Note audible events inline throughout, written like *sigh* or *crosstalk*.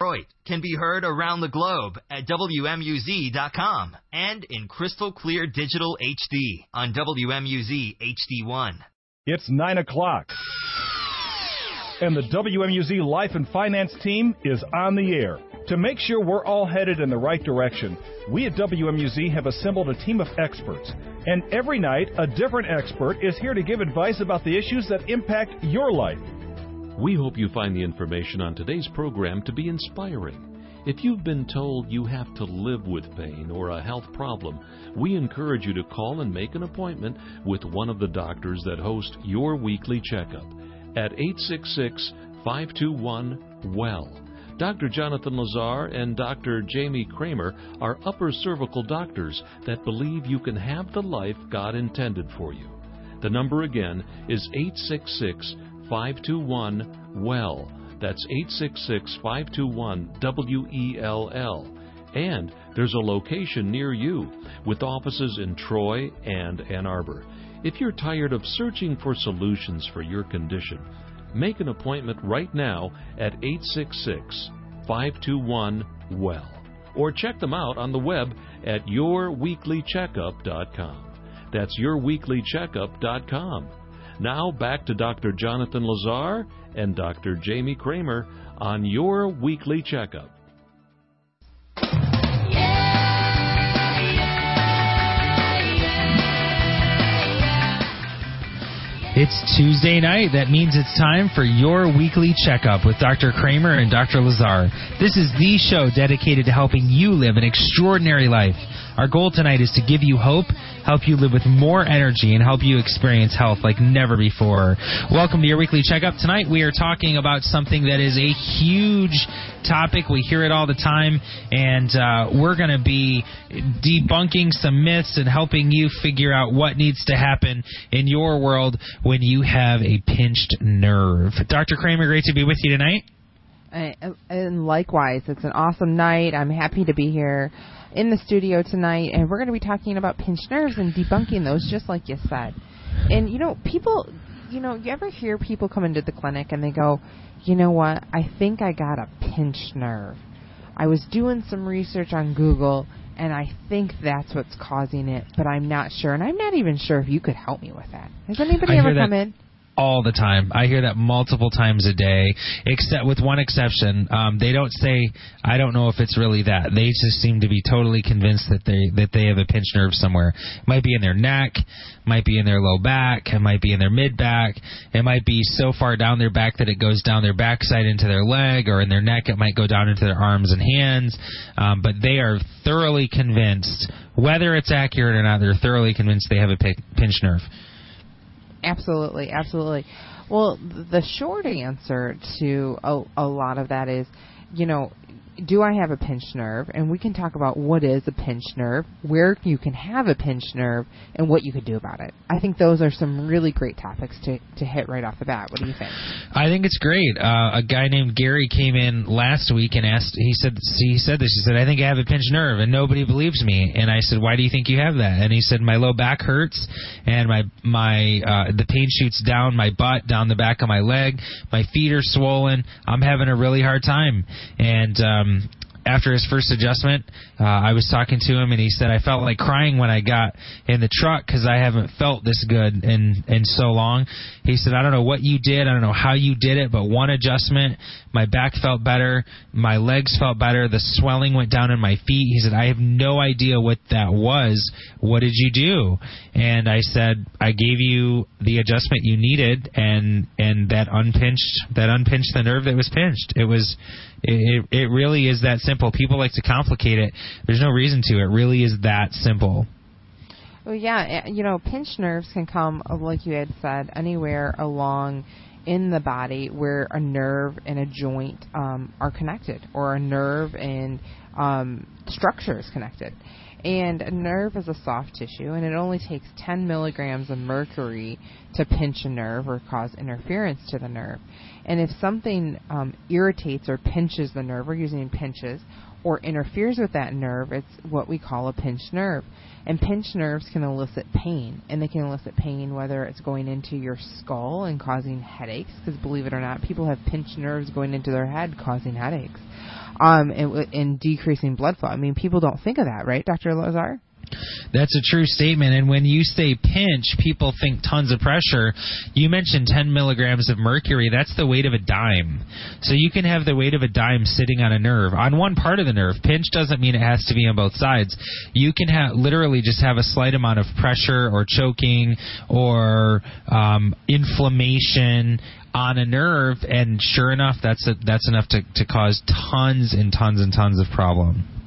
Detroit can be heard around the globe at WMUZ.com and in crystal clear digital HD on WMUZ HD1. It's 9 o'clock. And the WMUZ Life and Finance team is on the air. To make sure we're all headed in the right direction, we at WMUZ have assembled a team of experts. And every night, a different expert is here to give advice about the issues that impact your life. We hope you find the information on today's program to be inspiring. If you've been told you have to live with pain or a health problem, we encourage you to call and make an appointment with one of the doctors that host your weekly checkup at 866 521 WELL. Dr. Jonathan Lazar and Dr. Jamie Kramer are upper cervical doctors that believe you can have the life God intended for you. The number again is 866 521 WELL. That's 866 521 W E L L. And there's a location near you with offices in Troy and Ann Arbor. If you're tired of searching for solutions for your condition, make an appointment right now at 866 521 WELL. Or check them out on the web at yourweeklycheckup.com. That's yourweeklycheckup.com. Now back to Dr. Jonathan Lazar and Dr. Jamie Kramer on your weekly checkup. It's Tuesday night. That means it's time for your weekly checkup with Dr. Kramer and Dr. Lazar. This is the show dedicated to helping you live an extraordinary life. Our goal tonight is to give you hope, help you live with more energy, and help you experience health like never before. Welcome to your weekly checkup. Tonight we are talking about something that is a huge topic. We hear it all the time, and uh, we're going to be debunking some myths and helping you figure out what needs to happen in your world when you have a pinched nerve. Dr. Kramer, great to be with you tonight. Uh, and likewise, it's an awesome night. I'm happy to be here in the studio tonight, and we're going to be talking about pinched nerves and debunking those, just like you said. And you know, people, you know, you ever hear people come into the clinic and they go, you know what? I think I got a pinched nerve. I was doing some research on Google, and I think that's what's causing it, but I'm not sure, and I'm not even sure if you could help me with that. Has anybody I ever come that in? All the time. I hear that multiple times a day, except with one exception. Um, they don't say, "I don't know if it's really that." They just seem to be totally convinced that they that they have a pinched nerve somewhere. It might be in their neck, might be in their low back, it might be in their mid back. It might be so far down their back that it goes down their backside into their leg, or in their neck it might go down into their arms and hands. Um, but they are thoroughly convinced, whether it's accurate or not, they're thoroughly convinced they have a pi- pinched nerve. Absolutely, absolutely. Well, the short answer to a, a lot of that is, you know, do I have a pinched nerve? And we can talk about what is a pinched nerve, where you can have a pinched nerve, and what you could do about it. I think those are some really great topics to, to hit right off the bat. What do you think? I think it's great. Uh, a guy named Gary came in last week and asked. He said he said this. He said I think I have a pinched nerve, and nobody believes me. And I said, Why do you think you have that? And he said my low back hurts, and my my uh, the pain shoots down my butt, down the back of my leg. My feet are swollen. I'm having a really hard time. And um, after his first adjustment, uh, I was talking to him, and he said I felt like crying when I got in the truck because I haven't felt this good in in so long. He said I don't know what you did, I don't know how you did it, but one adjustment, my back felt better, my legs felt better, the swelling went down in my feet. He said I have no idea what that was. What did you do? And I said I gave you the adjustment you needed, and and that unpinched that unpinched the nerve that was pinched. It was it, it really is that simple. People like to complicate it. There's no reason to. It really is that simple. Well, yeah, eh, you know, pinched nerves can come, uh, like you had said, anywhere along in the body where a nerve and a joint um, are connected, or a nerve and um, structure is connected. And a nerve is a soft tissue, and it only takes 10 milligrams of mercury to pinch a nerve or cause interference to the nerve. And if something um, irritates or pinches the nerve, we're using pinches, or interferes with that nerve, it's what we call a pinched nerve. And pinched nerves can elicit pain, and they can elicit pain whether it's going into your skull and causing headaches, because believe it or not, people have pinched nerves going into their head causing headaches. um, and, and decreasing blood flow. I mean, people don't think of that, right, Dr. Lazar? That's a true statement. And when you say pinch, people think tons of pressure. You mentioned 10 milligrams of mercury. That's the weight of a dime. So you can have the weight of a dime sitting on a nerve, on one part of the nerve. Pinch doesn't mean it has to be on both sides. You can have literally just have a slight amount of pressure or choking or um, inflammation on a nerve, and sure enough, that's a, that's enough to, to cause tons and tons and tons of problem.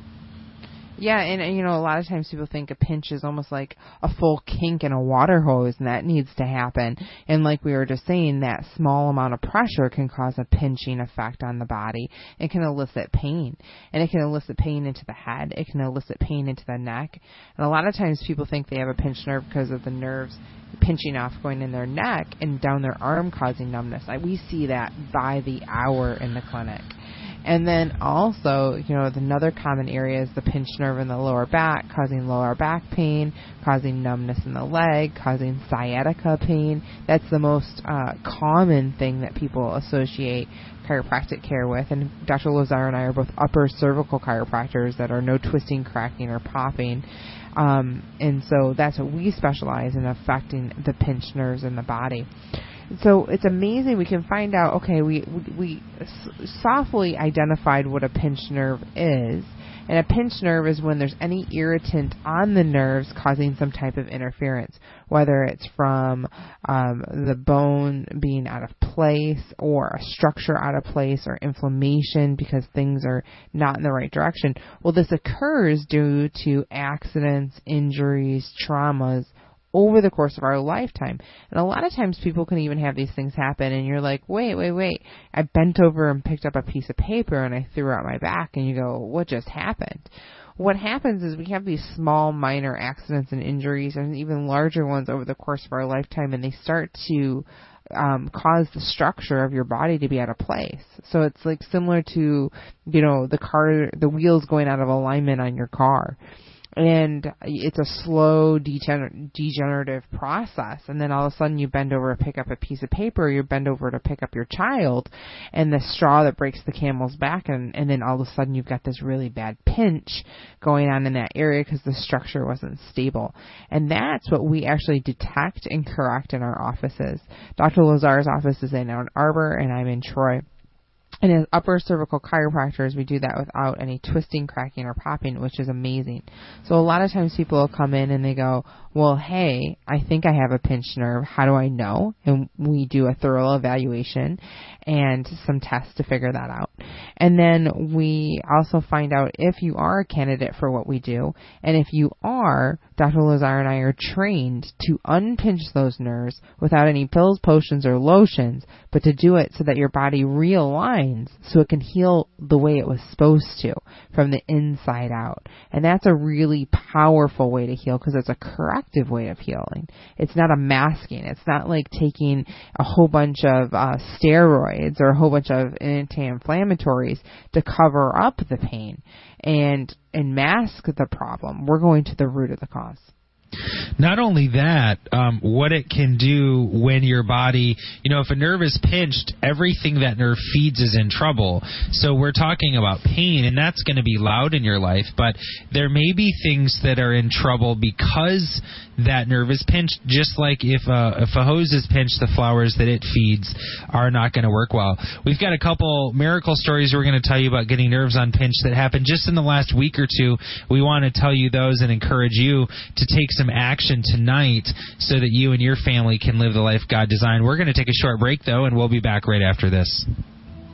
Yeah, and uh, you know, a lot of times people think a pinch is almost like a full kink in a water hose, and that needs to happen. And like we were just saying, that small amount of pressure can cause a pinching effect on the body. It can elicit pain, and it can elicit pain into the head. It can elicit pain into the neck. And a lot of times people think they have a pinched nerve because of the nerves pinching off going in their neck and down their arm causing numbness. I, we see that by the hour in the clinic. And then also, you know, another common area is the pinched nerve in the lower back, causing lower back pain, causing numbness in the leg, causing sciatica pain. That's the most uh, common thing that people associate chiropractic care with. And Dr. Lazar and I are both upper cervical chiropractors that are no twisting, cracking, or popping. Um, and so that's what we specialize in affecting the pinched nerves in the body so it's amazing we can find out okay we we, we softly identified what a pinched nerve is. And a pinched nerve is when there's any irritant on the nerves causing some type of interference whether it's from um, the bone being out of place or a structure out of place or inflammation because things are not in the right direction. Well this occurs due to accidents injuries traumas over the course of our lifetime. And a lot of times people can even have these things happen and you're like, wait, wait, wait. I bent over and picked up a piece of paper and I threw it out my back and you go, what just happened? What happens is we have these small minor accidents and injuries and even larger ones over the course of our lifetime and they start to um, cause the structure of your body to be out of place. So it's like similar to, you know, the car, the wheels going out of alignment on your car and it's a slow degener- degenerative process. And then all of a sudden you bend over to pick up a piece of paper you bend over to pick up your child and the straw that breaks the camel's back and, and then all of a sudden you've got this really bad pinch going on in that area because the structure wasn't stable. And that's what we actually detect and correct in our offices. Dr lazar's office is in ann arbor and i'm in troy and as upper cervical chiropractors, we do that without any twisting, cracking, or popping, which is amazing. So a lot of times people will come in and they go, well, hey, I think I have a pinched nerve. How do I know? And we do a thorough evaluation and some tests to figure that out. And then we also find out if you are a candidate for what we do. And if you are, Dr. Lazar and I are trained to unpinch those nerves without any pills, potions, or lotions, but to do it so that your body realigns so it can heal the way it was supposed to from the inside out. And that's a really powerful way to heal because it's a corrective way of healing. It's not a masking. It's not like taking a whole bunch of uh, steroids or a whole bunch of anti-inflammatories to cover up the pain and and mask the problem. We're going to the root of the cause. Not only that, um, what it can do when your body, you know, if a nerve is pinched, everything that nerve feeds is in trouble. So we're talking about pain, and that's going to be loud in your life, but there may be things that are in trouble because that nerve is pinched, just like if a, if a hose is pinched, the flowers that it feeds are not going to work well. We've got a couple miracle stories we're going to tell you about getting nerves unpinched that happened just in the last week or two. We want to tell you those and encourage you to take some action tonight so that you and your family can live the life God designed. We're going to take a short break, though, and we'll be back right after this.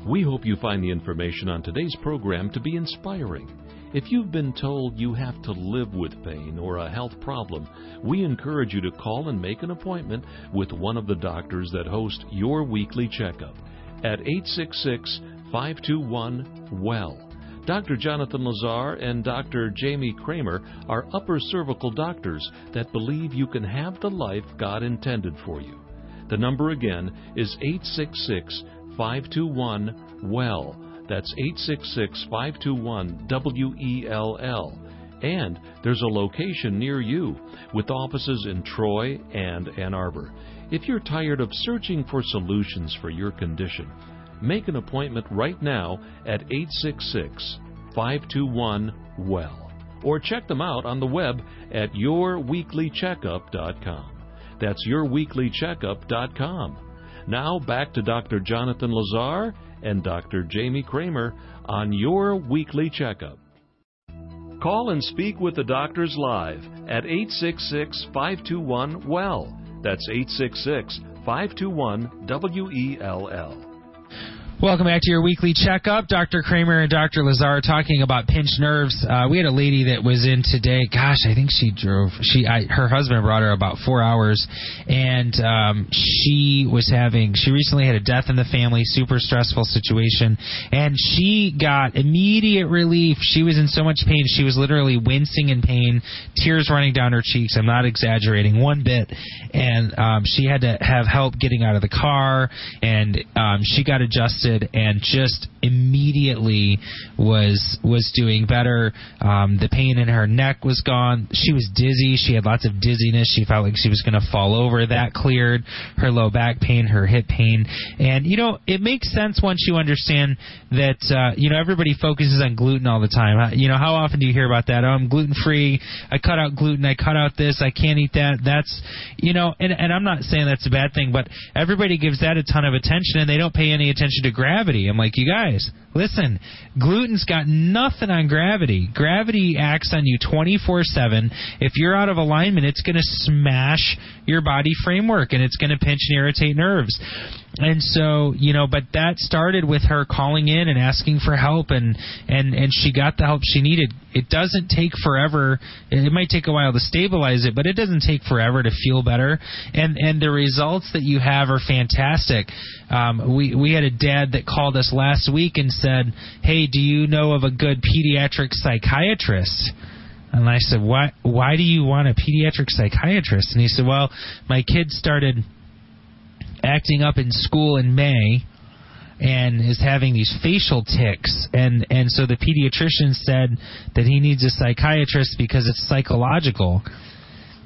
We hope you find the information on today's program to be inspiring. If you've been told you have to live with pain or a health problem, we encourage you to call and make an appointment with one of the doctors that host your weekly checkup at 866 521 WELL. Dr. Jonathan Lazar and Dr. Jamie Kramer are upper cervical doctors that believe you can have the life God intended for you. The number again is 866 521 WELL. That's 866 521 W E L L. And there's a location near you with offices in Troy and Ann Arbor. If you're tired of searching for solutions for your condition, Make an appointment right now at 866 521 WELL or check them out on the web at yourweeklycheckup.com. That's yourweeklycheckup.com. Now back to Dr. Jonathan Lazar and Dr. Jamie Kramer on Your Weekly Checkup. Call and speak with the doctors live at 866 521 WELL. That's 866 521 W E L L. Welcome back to your weekly checkup. Dr. Kramer and Dr. Lazar talking about pinched nerves. Uh, we had a lady that was in today. Gosh, I think she drove. She, I, her husband brought her about four hours, and um, she was having. She recently had a death in the family, super stressful situation, and she got immediate relief. She was in so much pain. She was literally wincing in pain, tears running down her cheeks. I'm not exaggerating one bit. And um, she had to have help getting out of the car, and um, she got adjusted and just immediately was was doing better. Um, the pain in her neck was gone. She was dizzy. She had lots of dizziness. She felt like she was going to fall over. That cleared. Her low back pain, her hip pain, and you know it makes sense once you understand that uh, you know everybody focuses on gluten all the time. You know how often do you hear about that? Oh, I'm gluten free. I cut out gluten. I cut out this. I can't eat that. That's you know, and and I'm not saying that's a bad thing, but everybody gives that a ton of attention and they don't pay any attention to gravity. I'm like, you guys, listen, gluten's got nothing on gravity. Gravity acts on you 24 7. If you're out of alignment, it's going to smash your body framework and it's going to pinch and irritate nerves. And so, you know, but that started with her calling in and asking for help and and and she got the help she needed. It doesn't take forever. It might take a while to stabilize it, but it doesn't take forever to feel better. And and the results that you have are fantastic. Um, we we had a dad that called us last week and said, "Hey, do you know of a good pediatric psychiatrist?" And I said, "Why why do you want a pediatric psychiatrist?" And he said, "Well, my kid started acting up in school in May." and is having these facial tics and and so the pediatrician said that he needs a psychiatrist because it's psychological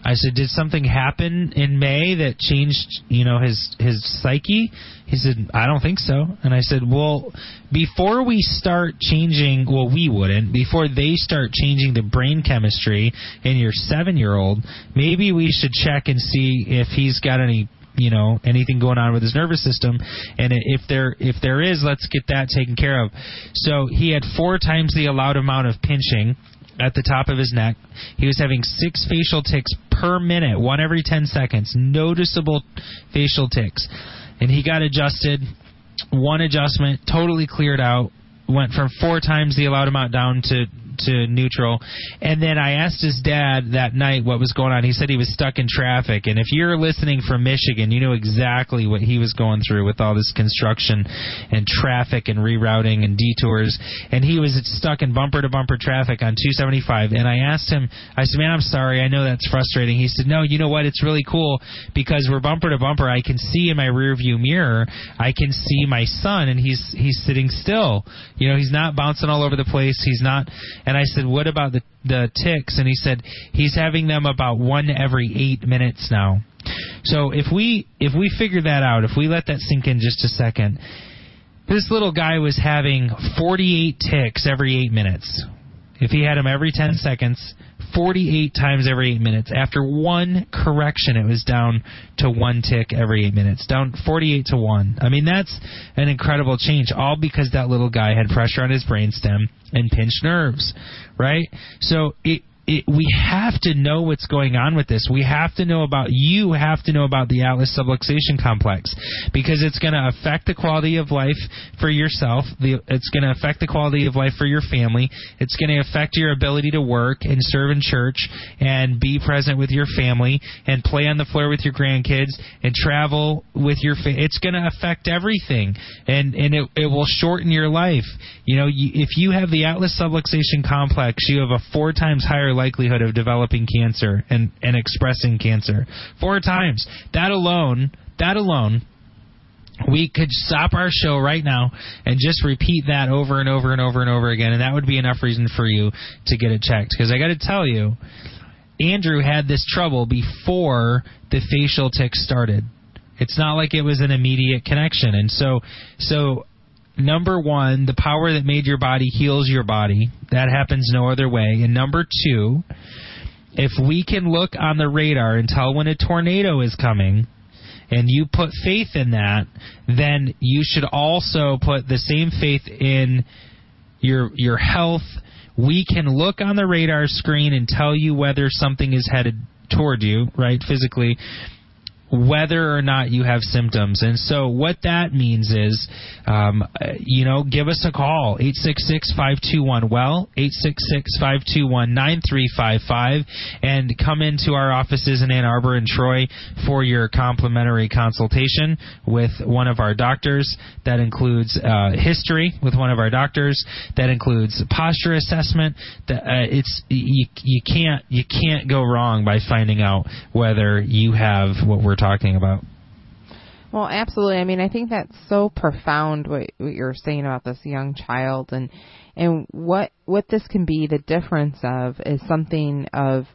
I said, "Did something happen in May that changed, you know, his his psyche?" He said, "I don't think so." And I said, "Well, before we start changing, well, we wouldn't. Before they start changing the brain chemistry in your 7-year-old, maybe we should check and see if he's got any you know anything going on with his nervous system. And if there if there is let's get that taken care of. So he had four times the allowed amount of pinching at the top of his neck. He was having six facial tics per minute, one every 10 seconds, noticeable facial tics. And he got adjusted, one adjustment, totally cleared out, went from four times the allowed amount down to to neutral. And then I asked his dad that night what was going on. He said he was stuck in traffic. And if you're listening from Michigan, you know exactly what he was going through with all this construction and traffic and rerouting and detours. And he was stuck in bumper to bumper traffic on 275. And I asked him, I said, man, I'm sorry. I know that's frustrating. He said, no, you know what? It's really cool because we're bumper to bumper. I can see in my rear view mirror, I can see my son and he's, he's sitting still. You know, he's not bouncing all over the place. He's not, and I said, "What about the the tics?" And he said he's having them about one every eight minutes now. So if we if we figure that out, if we let that sink in just a second, this little guy was having 48 tics every eight minutes. If he had them every 10 seconds, 48 times every 8 minutes. After one correction, it was down to one tic every 8 minutes. Down 48 to 1. I mean, that's an incredible change, all because that little guy had pressure on his brainstem and pinched nerves, right? So it it, we have to know what's going on with this. We have to know about you have to know about the atlas subluxation complex because it's going to affect the quality of life for yourself. The, it's going to affect the quality of life for your family. It's going to affect your ability to work and serve in church and be present with your family and play on the floor with your grandkids and travel with your. Fa- it's going to affect everything and and it it will shorten your life. You know, you, if you have the atlas subluxation complex, you have a four times higher likelihood of developing cancer and, and expressing cancer. Four times. That alone, that alone, we could stop our show right now and just repeat that over and over and over and over again, and that would be enough reason for you to get it checked. Because I got to tell you, Andrew had this trouble before the facial tics started. It's not like it was an immediate connection, and so so number one, the power that made your body heals your body. That happens no other way. And number two, if we can look on the radar and tell when a tornado is coming, and you put faith in that, then you should also put the same faith in your your health. We can look on the radar screen and tell you whether something is headed toward you, right, physically, whether or not you have symptoms. And so what that means is, um, you know, give us a call, 866-521-WELL, 866-521-9355, and come into our offices in Ann Arbor and Troy for your complimentary consultation with one of our doctors. That includes uh, history with one of our doctors. That includes posture assessment. That, uh, it's you, you can't you can't go wrong by finding out whether you have what we're talking about. Well, absolutely. I mean, I think that's so profound what, what you're saying about this young child and and what what this can be the difference of is something of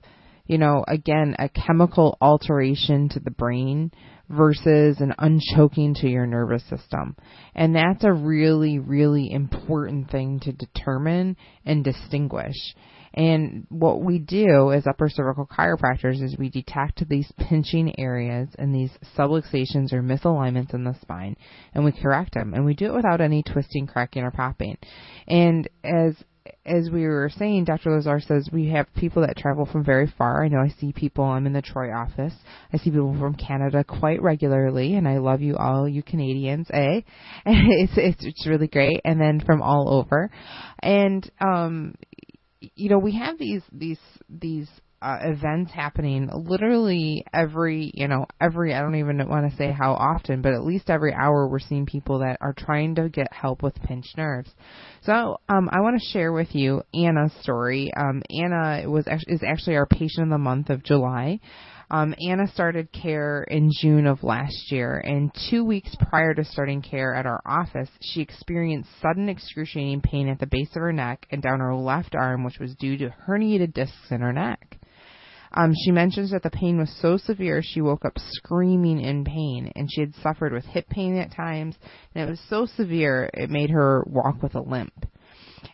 you know, again, a chemical alteration to the brain versus an unchoking to your nervous system. And that's a really, really important thing to determine and distinguish. And what we do as upper cervical chiropractors is we detect these pinching areas and these subluxations or misalignments in the spine and we correct them. And we do it without any twisting, cracking, or popping. And as as we were saying, Dr. Lazar says we have people that travel from very far. I know I see people, I'm in the Troy office. I see people from Canada quite regularly, and I love you all, you Canadians, eh? *laughs* it's, it's, it's really great. And then from all over. And, um, you know, we have these these these uh, events happening literally every you know every I don't even want to say how often, but at least every hour we're seeing people that are trying to get help with pinched nerves. So um, I want to share with you Anna's story. Um, Anna was is actually our patient of the month of July. Um, Anna started care in June of last year, and two weeks prior to starting care at our office, she experienced sudden excruciating pain at the base of her neck and down her left arm, which was due to herniated discs in her neck. Um, she mentions that the pain was so severe she woke up screaming in pain, and she had suffered with hip pain at times, and it was so severe it made her walk with a limp.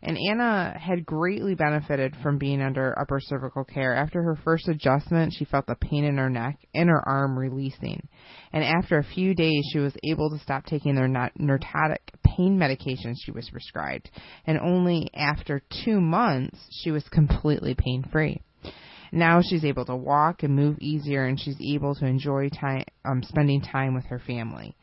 And Anna had greatly benefited from being under upper cervical care. After her first adjustment, she felt the pain in her neck and her arm releasing. And after a few days, she was able to stop taking their narcotic pain medication she was prescribed. And only after two months, she was completely pain free now she's able to walk and move easier and she's able to enjoy time um spending time with her family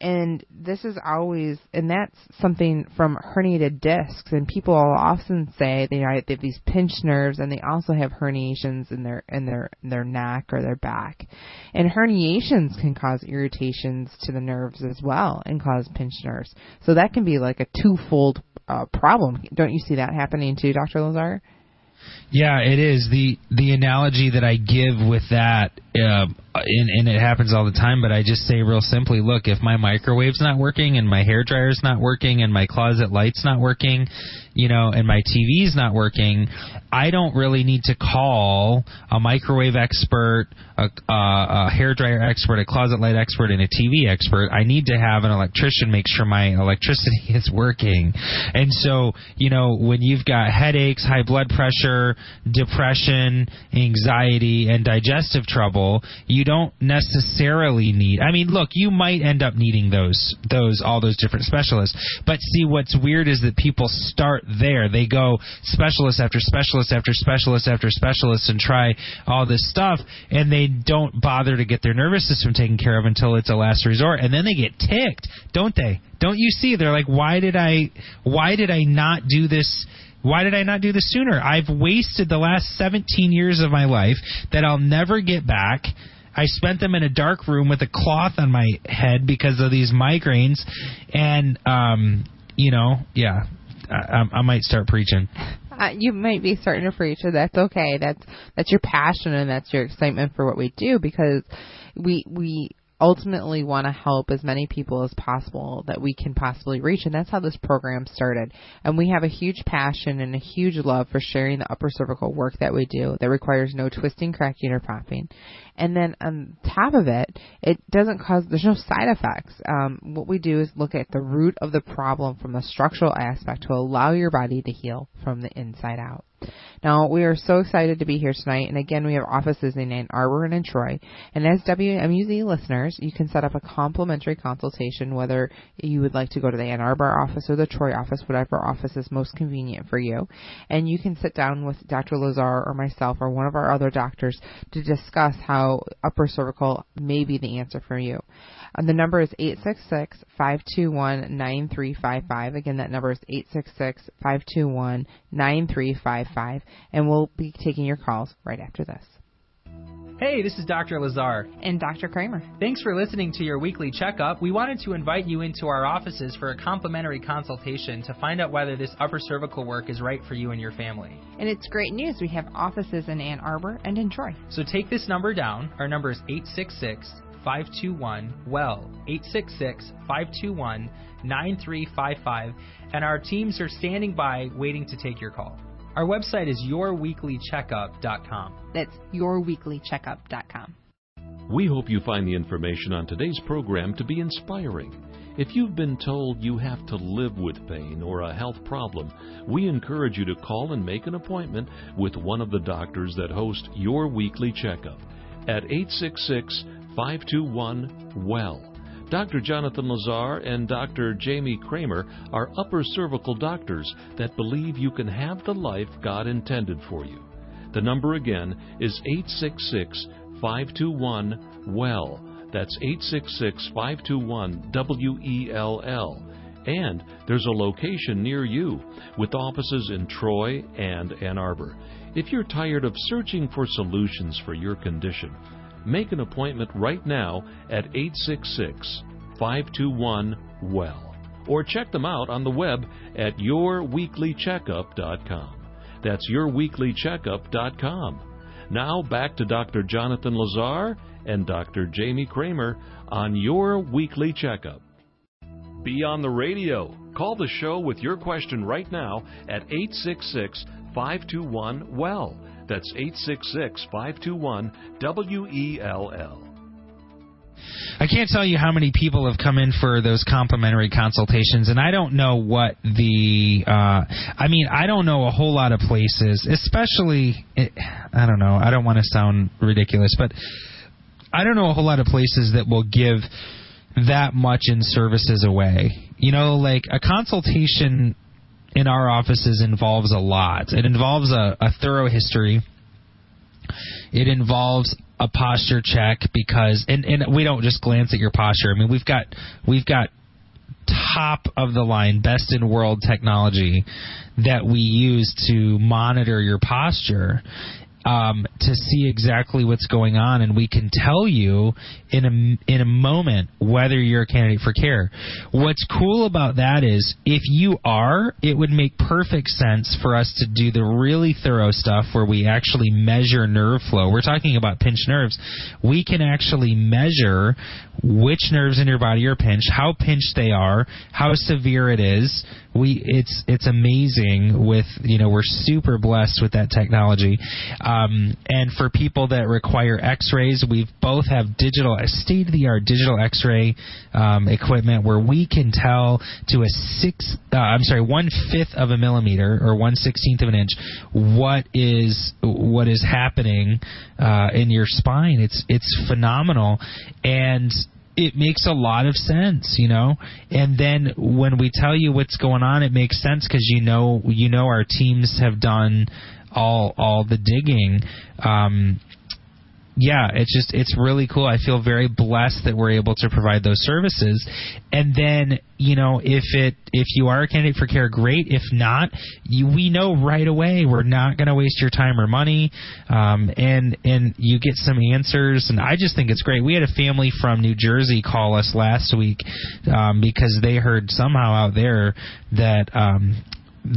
and this is always and that's something from herniated discs. And people often say they have these pinched nerves and they also have herniations in their in their in their neck or their back. And herniations can cause irritations to the nerves as well and cause pinched nerves. So that can be like a twofold uh, problem. Don't you see that happening too dr lazar? Yeah, it is. The the analogy that I give with that, uh, and, and it happens all the time. But I just say real simply, look, if my microwave's not working and my hair dryer's not working and my closet light's not working, you know, and my TV's not working, I don't really need to call a microwave expert, a, a, a hair dryer expert, a closet light expert, and a TV expert. I need to have an electrician make sure my electricity *laughs* is working. And so, you know, when you've got headaches, high blood pressure, depression, anxiety, and digestive trouble, you don't necessarily need. I mean, look, you might end up needing those, those, all those different specialists. But see, what's weird is that people start there. They go specialist after specialist after specialist after specialist and try all this stuff, and they don't bother to get their nervous system taken care of until it's a last resort, and then they get ticked, don't they? Don't you see? They're like, why did I, why did I not do this? Why did I not do this sooner? I've wasted the last 17 years of my life that I'll never get back. I spent them in a dark room with a cloth on my head because of these migraines, and um, you know, yeah, I, I might start preaching. Uh, you might be starting to preach, and that's okay. That's that's your passion and that's your excitement for what we do because we we ultimately want to help as many people as possible that we can possibly reach. And that's how this program started. And we have a huge passion and a huge love for sharing the upper cervical work that we do that requires no twisting, cracking, or popping. And then on top of it, it doesn't cause, there's no side effects. Um, what we do is look at the root of the problem from a structural aspect to allow your body to heal from the inside out. Now, we are so excited to be here tonight, and again, we have offices in Ann Arbor and in Troy. And as WMUZ listeners, you can set up a complimentary consultation, whether you would like to go to the Ann Arbor office or the Troy office, whatever office is most convenient for you. And you can sit down with Dr. Lazar or myself or one of our other doctors to discuss how upper cervical may be the answer for you. And the number is 866-521-9355. Again, that number is 866-521-9355. And we'll be taking your calls right after this. Hey, this is Dr. Lazar. And Dr. Kramer. Thanks for listening to your weekly checkup. We wanted to invite you into our offices for a complimentary consultation to find out whether this upper cervical work is right for you and your family. And it's great news. We have offices in Ann Arbor and in Troy. So take this number down. Our number is 866 521 WELL, 866 521 9355, and our teams are standing by waiting to take your call. Our website is yourweeklycheckup.com. That's yourweeklycheckup.com. We hope you find the information on today's program to be inspiring. If you've been told you have to live with pain or a health problem, we encourage you to call and make an appointment with one of the doctors that host your weekly checkup at 866 521 WELL. Dr. Jonathan Lazar and Dr. Jamie Kramer are upper cervical doctors that believe you can have the life God intended for you. The number again is 866 521 WELL. That's 866 521 W E L L. And there's a location near you with offices in Troy and Ann Arbor. If you're tired of searching for solutions for your condition, make an appointment right now at 866 521 WELL or check them out on the web at yourweeklycheckup.com. That's yourweeklycheckup.com. Now back to Dr. Jonathan Lazar and Dr. Jamie Kramer on Your Weekly Checkup. Be on the radio. Call the show with your question right now at 866 521 WELL. That's 866 521 WELL. I can't tell you how many people have come in for those complimentary consultations, and I don't know what the. Uh, I mean, I don't know a whole lot of places, especially. I don't know. I don't want to sound ridiculous, but I don't know a whole lot of places that will give that much in services away. You know, like a consultation in our offices involves a lot. It involves a, a thorough history. It involves a posture check because and, and we don't just glance at your posture. I mean we've got we've got top of the line, best in world technology that we use to monitor your posture um, to see exactly what's going on, and we can tell you in a in a moment whether you're a candidate for care. What's cool about that is if you are, it would make perfect sense for us to do the really thorough stuff where we actually measure nerve flow. We're talking about pinched nerves. We can actually measure which nerves in your body are pinched, how pinched they are, how severe it is. We it's it's amazing with you know we're super blessed with that technology. Um, and for people that require X-rays, we both have digital state of the art digital X-ray um, equipment where we can tell to a six uh, I'm sorry one fifth of a millimeter or one sixteenth of an inch what is what is happening uh, in your spine. It's it's phenomenal and it makes a lot of sense, you know. And then when we tell you what's going on, it makes sense because you know you know our teams have done all all the digging. Um, yeah, it's just it's really cool. I feel very blessed that we're able to provide those services. And then, you know, if it if you are a candidate for care, great. If not, you, we know right away we're not going to waste your time or money. Um, and and you get some answers. And I just think it's great. We had a family from New Jersey call us last week um, because they heard somehow out there that um,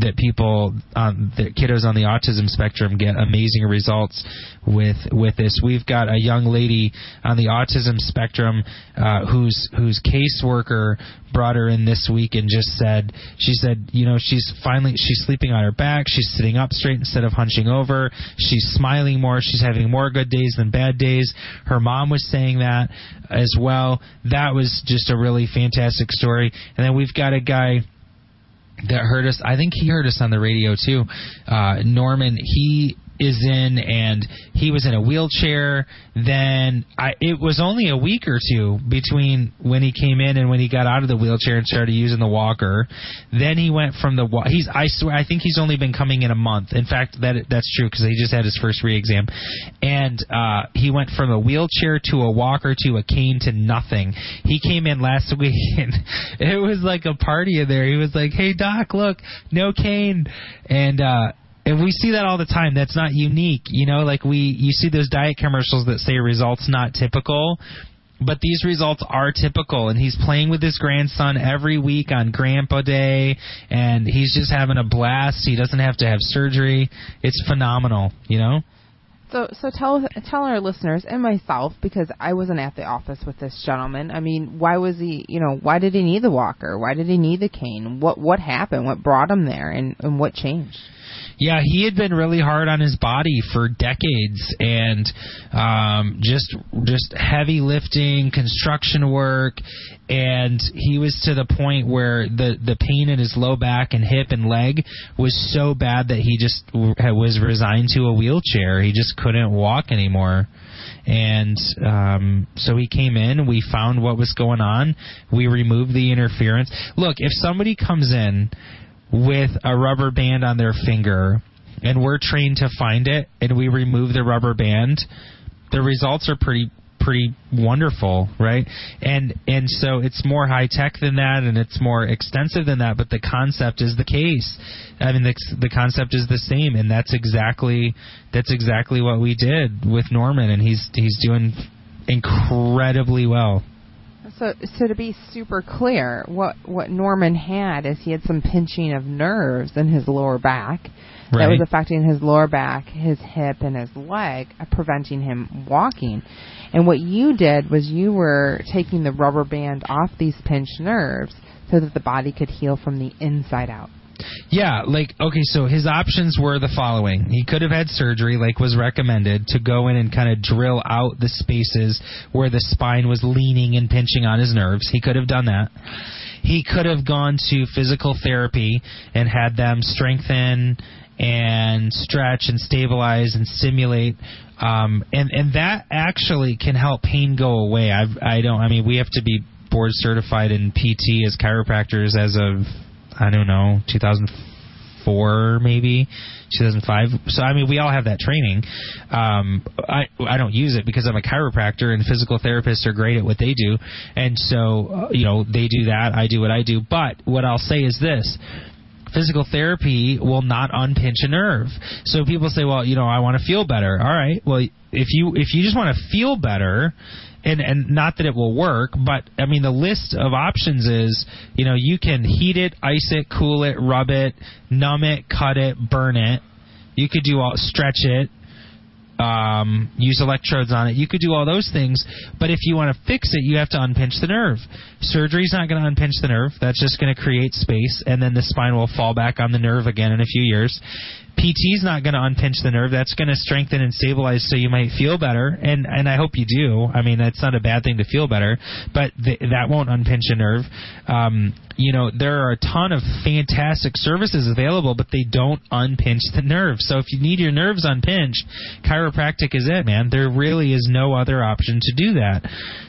that people, um, that kiddos on the autism spectrum get amazing results with with this. We've got a young lady on the autism spectrum uh, whose whose caseworker brought her in this week and just said she said you know she's finally she's sleeping on her back. She's sitting up straight instead of hunching over. She's smiling more. She's having more good days than bad days. Her mom was saying that as well. That was just a really fantastic story. And then we've got a guy that heard us. I think he heard us on the radio too. Uh, Norman, he is in and he was in a wheelchair then I, it was only a week or two between when he came in and when he got out of the wheelchair and started using the walker. Then he went from the he's I swear I think he's only been coming in a month. In fact that that's true because he just had his first re-exam. And uh he went from a wheelchair to a walker to a cane to nothing. He came in last *laughs* week and it was like a party in there. He was like hey doc look no cane. And uh and we see that all the time. That's not unique, you know. Like we, you see those diet commercials that say results not typical, but these results are typical. And he's playing with his grandson every week on Grandpa Day, and he's just having a blast. He doesn't have to have surgery. It's phenomenal, you know. So, so tell tell our listeners and myself because I wasn't at the office with this gentleman. I mean, why was he? You know, why did he need the walker? Why did he need the cane? What what happened? What brought him there? And and what changed? Yeah, he had been really hard on his body for decades, and um, just just heavy lifting, construction work, and he was to the point where the the pain in his low back and hip and leg was so bad that he just was resigned to a wheelchair. He just couldn't walk anymore and um, so he came in. We found what was going on. We removed the interference. Look, if somebody comes in with a rubber band on their finger and we're trained to find it and we remove the rubber band, the results are pretty pretty wonderful, right? And and so it's more high tech than that, and it's more extensive than that. But the concept is the case. I mean, the, the concept is the same, and that's exactly that's exactly what we did with Norman, and he's he's doing incredibly well. So, so to be super clear, what what Norman had is he had some pinching of nerves in his lower back right. that was affecting his lower back, his hip, and his leg, uh, preventing him walking. And what you did was you were taking the rubber band off these pinched nerves so that the body could heal from the inside out. Yeah, like okay, so his options were the following. He could have had surgery like was recommended to go in and kind of drill out the spaces where the spine was leaning and pinching on his nerves. He could have done that. He could have gone to physical therapy and had them strengthen and stretch and stabilize and stimulate um, and and that actually can help pain go away. I've, I don't. I mean, we have to be board certified in PT as chiropractors as of I don't know, 2004 maybe, 2005. So I mean, we all have that training. Um, I I don't use it because I'm a chiropractor and physical therapists are great at what they do, and so uh, you know they do that. I do what I do. But what I'll say is this physical therapy will not unpinch a nerve. So people say, well, you know, I want to feel better. All right. Well, if you if you just want to feel better, and and not that it will work, but I mean the list of options is you know you can heat it, ice it, cool it, rub it, numb it, cut it, burn it. You could do all stretch it, um, use electrodes on it. You could do all those things, but if you want to fix it, you have to unpinch the nerve. Surgery's not going to unpinch the nerve. That's just going to create space, and then the spine will fall back on the nerve again in a few years. PT is not going to unpinch the nerve. That's going to strengthen and stabilize so you might feel better. And and I hope you do. I mean, that's not a bad thing to feel better, but th- that won't unpinch a nerve. Um, you know, there are a ton of fantastic services available, but they don't unpinch the nerve. So if you need your nerves unpinched, chiropractic is it, man. There really is no other option to do that.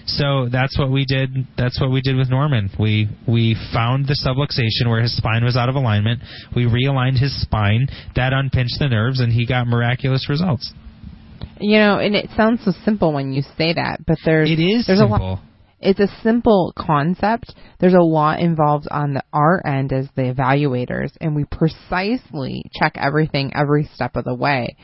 So that's what we did. That's what we did with Norman. We we found the subluxation where his spine was out of alignment. We realigned his spine. That unpinched the nerves, and he got miraculous results. You know, and it sounds so simple when you say that, but there's it is there's simple. a lot it's a simple concept. There's a lot involved on the, our end as the evaluators, and we precisely check everything every step of the way.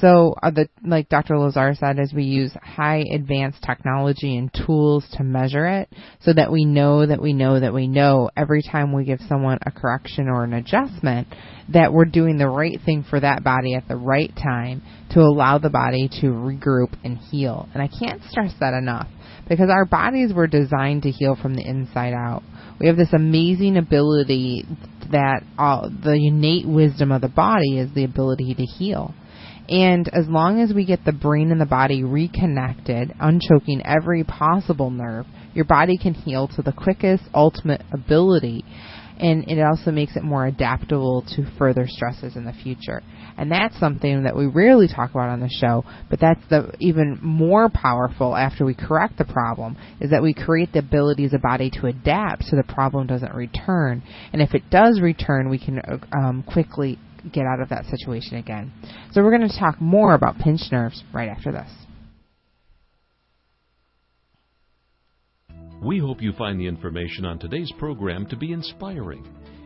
So, uh, the like Dr. Lazar said, is we use high advanced technology and tools to measure it, so that we know that we know that we know every time we give someone a correction or an adjustment that we're doing the right thing for that body at the right time to allow the body to regroup and heal. And I can't stress that enough because our bodies were designed to heal from the inside out. We have this amazing ability that uh, the innate wisdom of the body is the ability to heal. And as long as we get the brain and the body reconnected, unchoking every possible nerve, your body can heal to the quickest ultimate ability and it also makes it more adaptable to further stresses in the future. And that's something that we rarely talk about on the show, but that's the even more powerful after we correct the problem is that we create the ability a body to adapt so the problem doesn't return. And if it does return, we can um, quickly get out of that situation again. So we're going to talk more about pinched nerves right after this. We hope you find the information on today's program to be inspiring.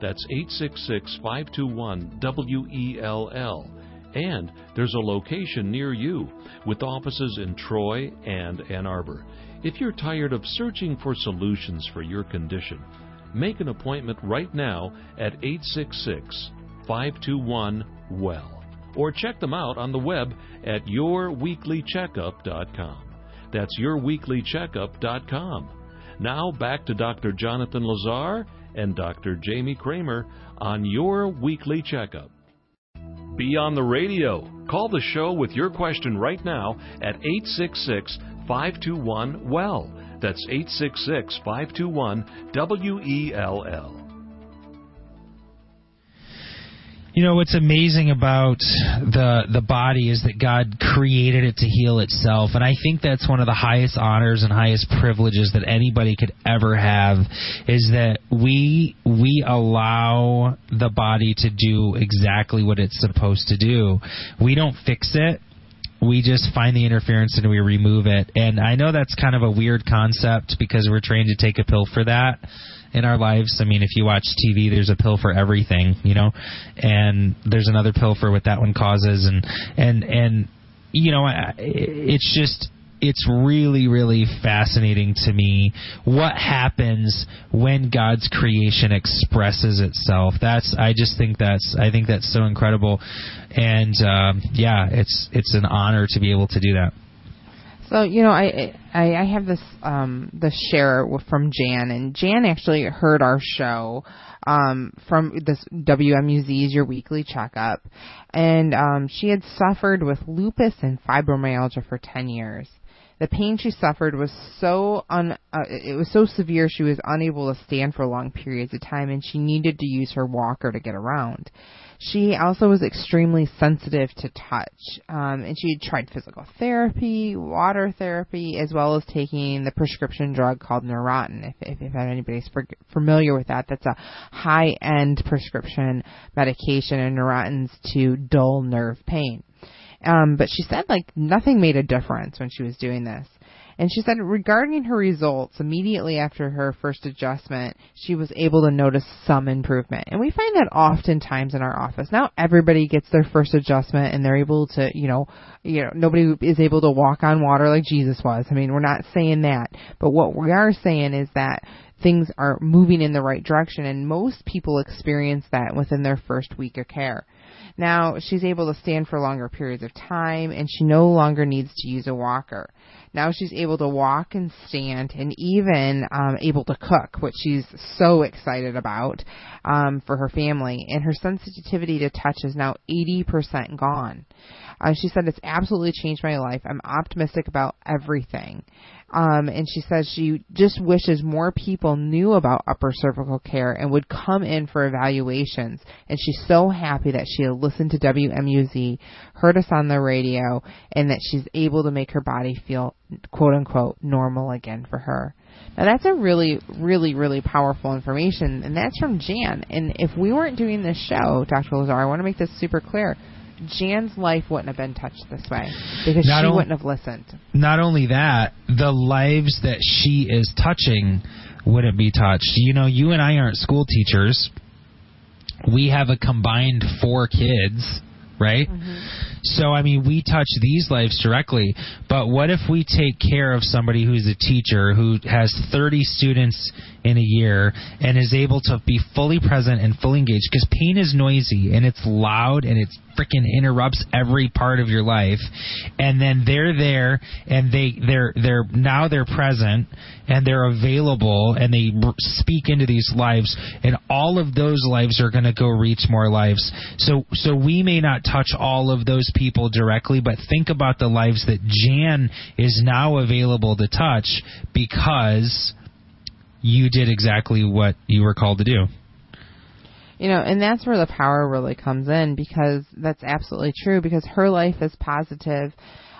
That's 866 521 W E L L. And there's a location near you with offices in Troy and Ann Arbor. If you're tired of searching for solutions for your condition, make an appointment right now at 866 521 WELL or check them out on the web at yourweeklycheckup.com. That's yourweeklycheckup.com. Now back to Dr. Jonathan Lazar and Dr. Jamie Kramer on your weekly checkup. Be on the radio. Call the show with your question right now at 866 521 WELL. That's 866 521 W E L L. You know what's amazing about the the body is that God created it to heal itself, and I think that's one of the highest honors and highest privileges that anybody could ever have is that we we allow the body to do exactly what it's supposed to do. We don't fix it we just find the interference and we remove it. And I know that's kind of a weird concept because we're trained to take a pill for that in our lives. I mean, if you watch TV, there's a pill for everything, you know, and there's another pill for what that one causes, and and and you know, it's just it's really really fascinating to me what happens when God's creation expresses itself. That's I just think that's I think that's so incredible, and um, yeah, it's it's an honor to be able to do that. So you know, I I, I have this um the share from Jan, and Jan actually heard our show um from this WMUZ's Your Weekly Checkup, and um she had suffered with lupus and fibromyalgia for ten years. The pain she suffered was so un, uh, it was so severe she was unable to stand for long periods of time, and she needed to use her walker to get around. She also was extremely sensitive to touch, um, and she tried physical therapy, water therapy, as well as taking the prescription drug called Neurontin. If, if, if anybody's familiar with that, that's a high-end prescription medication, and Neurontin's to dull nerve pain. Um, but she said like nothing made a difference when she was doing this. And she said regarding her results, immediately after her first adjustment, she was able to notice some improvement. And we find that oftentimes in our office. Now everybody gets their first adjustment and they're able to, you know, you know, nobody is able to walk on water like Jesus was. I mean, we're not saying that. But what we are saying is that things are moving in the right direction and most people experience that within their first week of care. Now she's able to stand for longer periods of time and she no longer needs to use a walker. Now she's able to walk and stand and even um, able to cook, which she's so excited about um, for her family. And her sensitivity to touch is now 80% gone. Uh, she said, It's absolutely changed my life. I'm optimistic about everything. Um, and she says she just wishes more people knew about upper cervical care and would come in for evaluations. And she's so happy that she listened to WMUZ, heard us on the radio, and that she's able to make her body feel quote unquote normal again for her. Now that's a really, really, really powerful information, and that's from Jan. And if we weren't doing this show, Dr. Lazar, I want to make this super clear. Jan's life wouldn't have been touched this way because Not she on- wouldn't have listened. Not only that, the lives that she is touching wouldn't be touched. You know, you and I aren't school teachers. We have a combined four kids, right? Mm-hmm. So, I mean, we touch these lives directly. But what if we take care of somebody who's a teacher who has 30 students in a year and is able to be fully present and fully engaged? Because pain is noisy and it's loud and it freaking interrupts every part of your life. And then they're there and they they're they're now they're present and they're available and they speak into these lives and all of those lives are going to go reach more lives. So so we may not touch all of those people directly, but think about the lives that Jan is now available to touch because you did exactly what you were called to do. You know, and that's where the power really comes in because that's absolutely true because her life is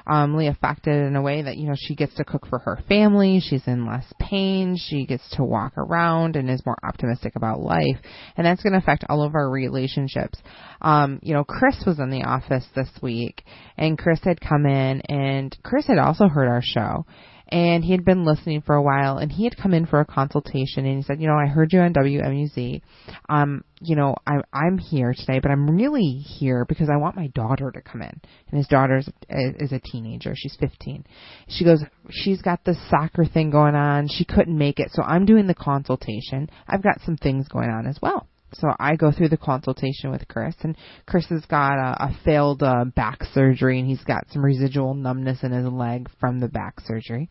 positively affected in a way that, you know, she gets to cook for her family, she's in less pain, she gets to walk around and is more optimistic about life. And that's going to affect all of our relationships. Um, you know, Chris was in the office this week and Chris had come in and Chris had also heard our show and he had been listening for a while and he had come in for a consultation and he said, you know, I heard you on WMUZ. Um, you know, I, I'm here today, but I'm really here because I want my daughter to come in. And his daughter is, is a teenager. She's 15. She goes, she's got this soccer thing going on. She couldn't make it. So I'm doing the consultation. I've got some things going on as well. So I go through the consultation with Chris, and Chris has got a, a failed uh, back surgery, and he's got some residual numbness in his leg from the back surgery,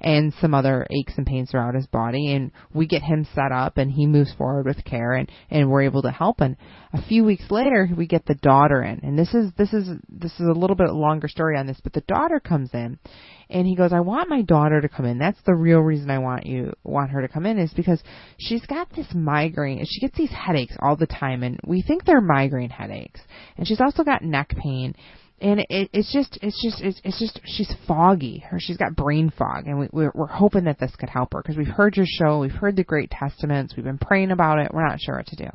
and some other aches and pains throughout his body. And we get him set up, and he moves forward with care, and and we're able to help. And a few weeks later, we get the daughter in, and this is this is this is a little bit longer story on this, but the daughter comes in, and he goes, I want my daughter to come in. That's the real reason I want you want her to come in is because she's got this migraine she gets these headaches all the time and we think they're migraine headaches. And she's also got neck pain. And it, it's just, it's just, it's, it's just, she's foggy, or she's got brain fog, and we, we're, we're hoping that this could help her because we've heard your show, we've heard the great testaments, we've been praying about it, we're not sure what to do.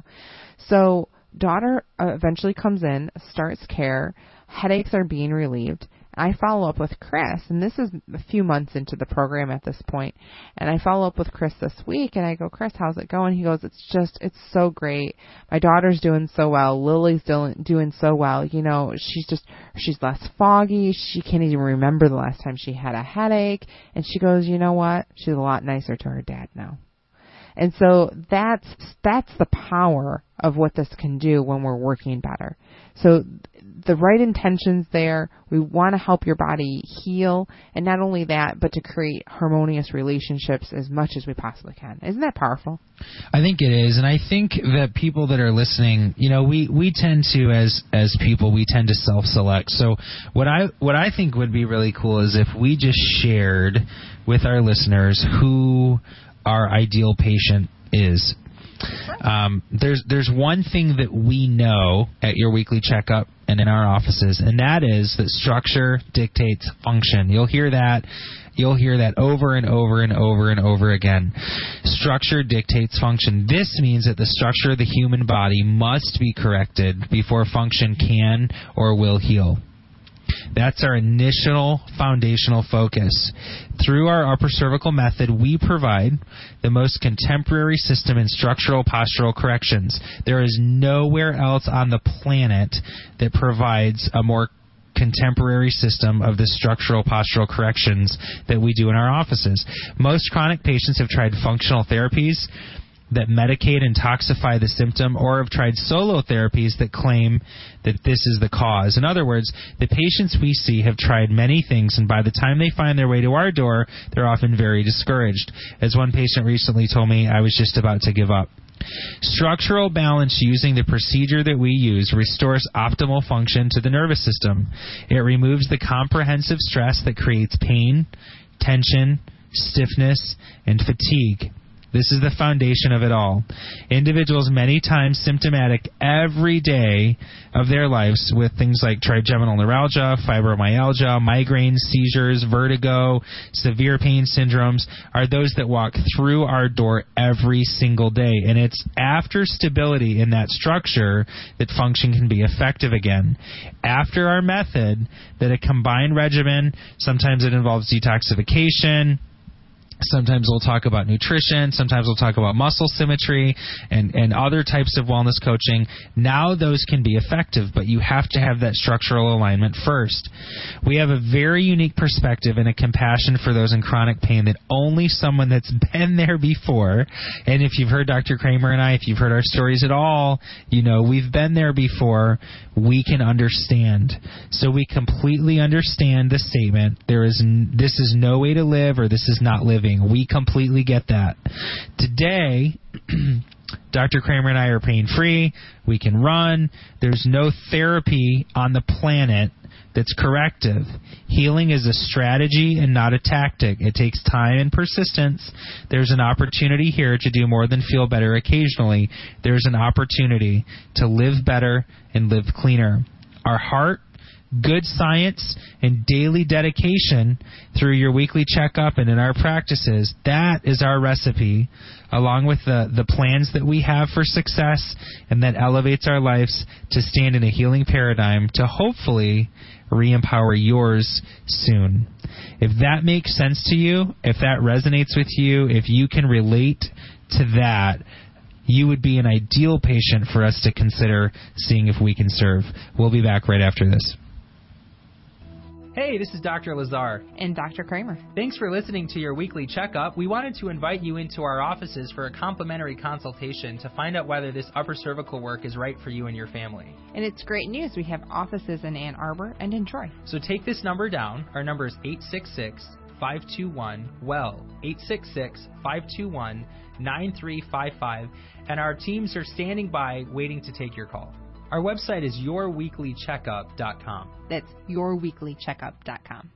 So, daughter uh, eventually comes in, starts care, headaches are being relieved, I follow up with Chris, and this is a few months into the program at this point, and I follow up with Chris this week, and I go, Chris, how's it going? He goes, it's just, it's so great. My daughter's doing so well. Lily's doing doing so well. You know, she's just, she's less foggy. She can't even remember the last time she had a headache, and she goes, you know what? She's a lot nicer to her dad now. And so that's that's the power of what this can do when we're working better. So the right intentions there, we want to help your body heal and not only that, but to create harmonious relationships as much as we possibly can. Isn't that powerful? I think it is, and I think that people that are listening, you know, we we tend to as as people we tend to self-select. So what I what I think would be really cool is if we just shared with our listeners who our ideal patient is. Um, there's there's one thing that we know at your weekly checkup and in our offices, and that is that structure dictates function. You'll hear that. You'll hear that over and over and over and over again. Structure dictates function. This means that the structure of the human body must be corrected before function can or will heal. That's our initial foundational focus. Through our upper cervical method, we provide the most contemporary system in structural postural corrections. There is nowhere else on the planet that provides a more contemporary system of the structural postural corrections that we do in our offices. Most chronic patients have tried functional therapies that medicate and toxify the symptom or have tried solo therapies that claim that this is the cause. In other words, the patients we see have tried many things and by the time they find their way to our door, they're often very discouraged. As one patient recently told me, I was just about to give up. Structural balance using the procedure that we use restores optimal function to the nervous system. It removes the comprehensive stress that creates pain, tension, stiffness, and fatigue. This is the foundation of it all. Individuals, many times symptomatic every day of their lives with things like trigeminal neuralgia, fibromyalgia, migraines, seizures, vertigo, severe pain syndromes, are those that walk through our door every single day. And it's after stability in that structure that function can be effective again. After our method, that a combined regimen, sometimes it involves detoxification, Sometimes we'll talk about nutrition. Sometimes we'll talk about muscle symmetry and, and other types of wellness coaching. Now those can be effective, but you have to have that structural alignment first. We have a very unique perspective and a compassion for those in chronic pain that only someone that's *laughs* been there before, and if you've heard Dr. Kramer and I, if you've heard our stories at all, you know we've been there before, we can understand. So we completely understand the statement, there is, this is no way to live or this is not living We completely get that. Today, *clears throat* Dr. Kramer and I are pain free. We can run. There's no therapy on the planet that's corrective. Healing is a strategy and not a tactic. It takes time and persistence. There's an opportunity here to do more than feel better occasionally. There's an opportunity to live better and live cleaner. Our heart good science and daily dedication through your weekly checkup and in our practices. That is our recipe, along with the, the plans that we have for success and that elevates our lives to stand in a healing paradigm to hopefully re empower yours soon. If that makes sense to you, if that resonates with you, if you can relate to that, you would be an ideal patient for us to consider seeing if we can serve. We'll be back right after this. Hey, this is Dr. Lazar. And Dr. Kramer. Thanks for listening to your weekly checkup. We wanted to invite you into our offices for a complimentary consultation to find out whether this upper cervical work is right for you and your family. And it's great news. We have offices in Ann Arbor and in Troy. So take this number down. Our number is 866 521 WELL. 866 521 9355. And our teams are standing by waiting to take your call. Our website is yourweeklycheckup.com. That's yourweeklycheckup.com.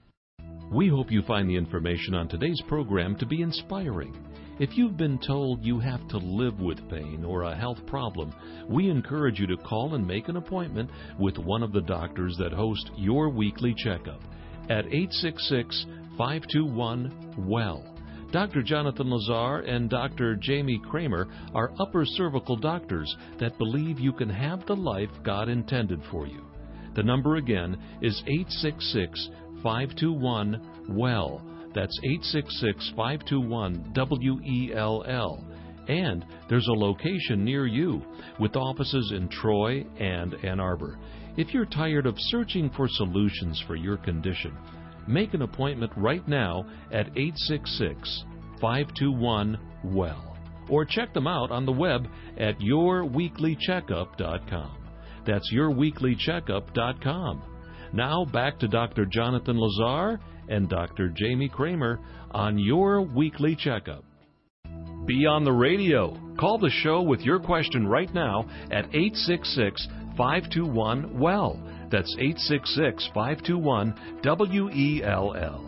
We hope you find the information on today's program to be inspiring. If you've been told you have to live with pain or a health problem, we encourage you to call and make an appointment with one of the doctors that host your weekly checkup at 866 521 WELL. Dr. Jonathan Lazar and Dr. Jamie Kramer are upper cervical doctors that believe you can have the life God intended for you. The number again is 866 521 WELL. That's 866 521 W E L L. And there's a location near you with offices in Troy and Ann Arbor. If you're tired of searching for solutions for your condition, Make an appointment right now at 866 521 WELL or check them out on the web at yourweeklycheckup.com. That's yourweeklycheckup.com. Now back to Dr. Jonathan Lazar and Dr. Jamie Kramer on Your Weekly Checkup. Be on the radio. Call the show with your question right now at 866 521 WELL. That's 866 521 WELL.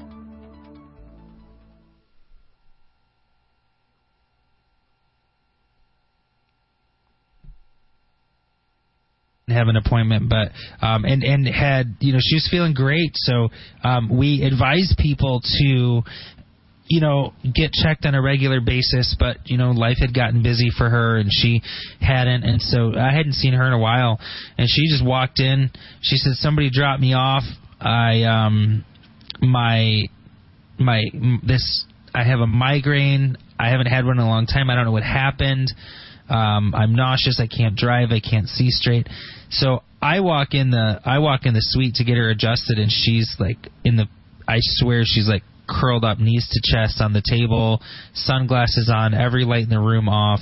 have an appointment but um and and had you know she was feeling great so um we advise people to you know, get checked on a regular basis, but you know, life had gotten busy for her and she hadn't, and so I hadn't seen her in a while, and she just walked in. She said, "Somebody dropped me off. I um, my my this I have a migraine. I haven't had one in a long time. I don't know what happened. Um, I'm nauseous. I can't drive. I can't see straight. So I walk in the I walk in the suite to get her adjusted, and she's like in the I swear she's like curled up, knees to chest on the table, sunglasses on, every light in the room off,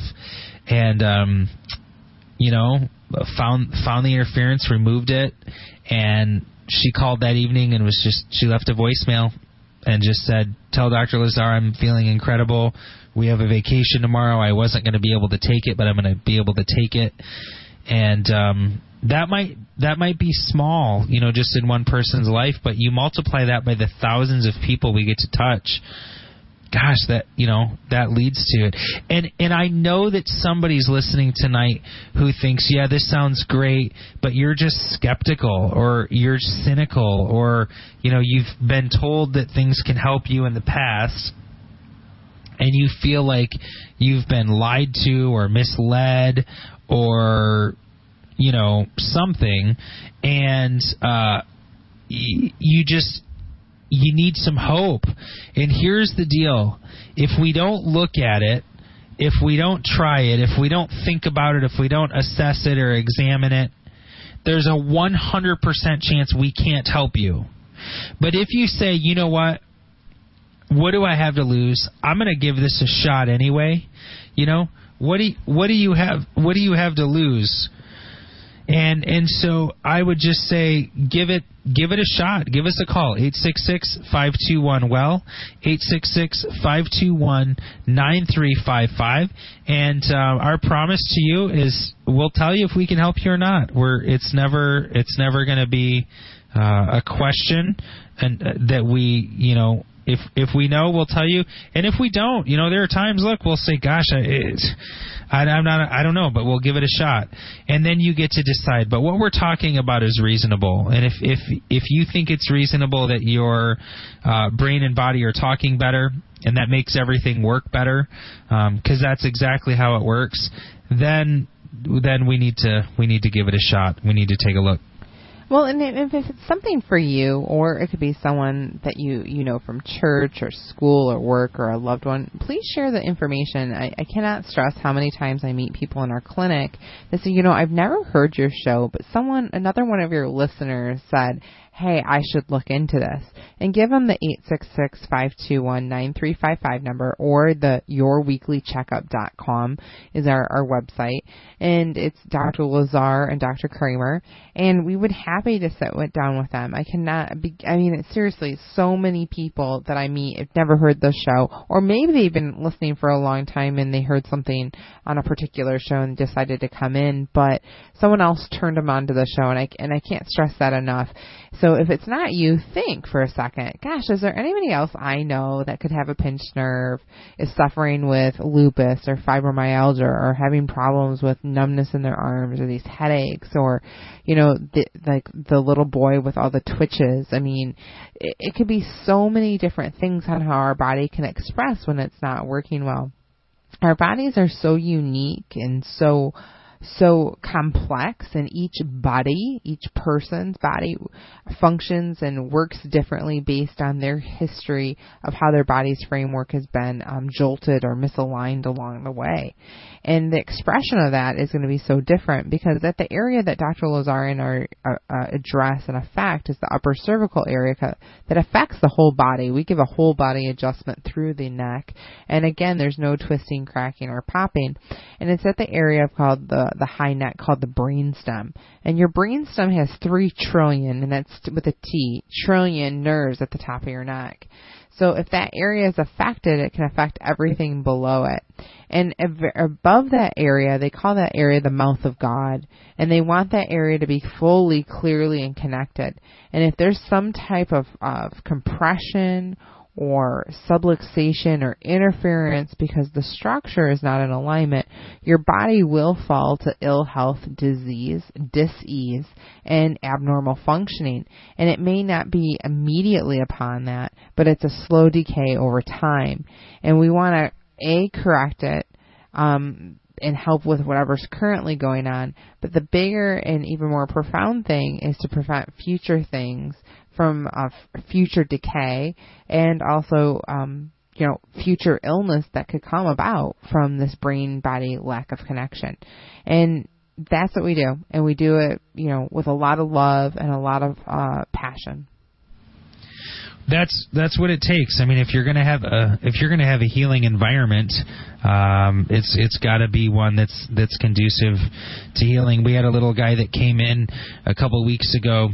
and um, you know, found found the interference, removed it, and she called that evening and was just she left a voicemail and just said, "Tell Dr. Lazar I'm feeling incredible. We have a vacation tomorrow. I wasn't going to be able to take it, but I'm going to be able to take it." And um, that might that might be small, you know, just in one person's life, but you multiply that by the thousands of people we get to touch. Gosh, that you know that leads to it, and and I know that somebody's listening tonight who thinks, yeah, this sounds great, but you're just skeptical or you're cynical or you know you've been told that things can help you in the past, and you feel like you've been lied to or misled or you know something and uh y- you just you need some hope and here's the deal if we don't look at it if we don't try it if we don't think about it if we don't assess it or examine it there's a 100% chance we can't help you but if you say you know what what do I have to lose? I'm going to give this a shot anyway. You know, what do you, what do you have what do you have to lose? And and so I would just say give it give it a shot. Give us a call 866-521 well 866-521-9355 and uh, our promise to you is we'll tell you if we can help you or not. We're it's never it's never going to be uh, a question and uh, that we you know if if we know, we'll tell you, and if we don't, you know, there are times. Look, we'll say, "Gosh, I, it, I, I'm not, I don't know," but we'll give it a shot, and then you get to decide. But what we're talking about is reasonable, and if if if you think it's reasonable that your uh, brain and body are talking better, and that makes everything work better, because that's exactly how it works, then then we need to we need to give it a shot. We need to take a look. Well, and if it's something for you, or it could be someone that you you know from church or school or work or a loved one, please share the information. I, I cannot stress how many times I meet people in our clinic that say, you know, I've never heard your show, but someone, another one of your listeners said, hey, I should look into this. And give them the 866-521-9355 number or the yourweeklycheckup.com is our, our website. And it's Dr. Lazar and Dr. Kramer. And we would happy to sit with, down with them. I cannot be, I mean, seriously, so many people that I meet have never heard the show or maybe they've been listening for a long time and they heard something on a particular show and decided to come in, but someone else turned them onto the show and I, and I can't stress that enough. So if it's not you, think for a second, gosh, is there anybody else I know that could have a pinched nerve, is suffering with lupus or fibromyalgia or having problems with numbness in their arms or these headaches or, you know, the, like the little boy with all the twitches. I mean, it, it could be so many different things on how our body can express when it's not working well. Our bodies are so unique and so so complex and each body, each person's body functions and works differently based on their history of how their body's framework has been um, jolted or misaligned along the way. And the expression of that is going to be so different because at the area that Dr. Lazarian are, uh, uh, address and affect is the upper cervical area that affects the whole body. We give a whole body adjustment through the neck. And again, there's no twisting, cracking, or popping. And it's at the area called the the high neck called the brainstem. And your brainstem has three trillion, and that's with a T, trillion nerves at the top of your neck. So if that area is affected, it can affect everything below it. And above that area, they call that area the mouth of God. And they want that area to be fully, clearly, and connected. And if there's some type of, of compression or subluxation or interference because the structure is not in alignment, your body will fall to ill health, disease, disease, and abnormal functioning. And it may not be immediately upon that, but it's a slow decay over time. And we want to, A, correct it, um, and help with whatever's currently going on. But the bigger and even more profound thing is to prevent future things from uh, future decay and also um, you know future illness that could come about from this brain body lack of connection and that's what we do and we do it you know with a lot of love and a lot of uh, passion that's that's what it takes. I mean, if you're gonna have a if you're gonna have a healing environment, um, it's it's got to be one that's that's conducive to healing. We had a little guy that came in a couple weeks ago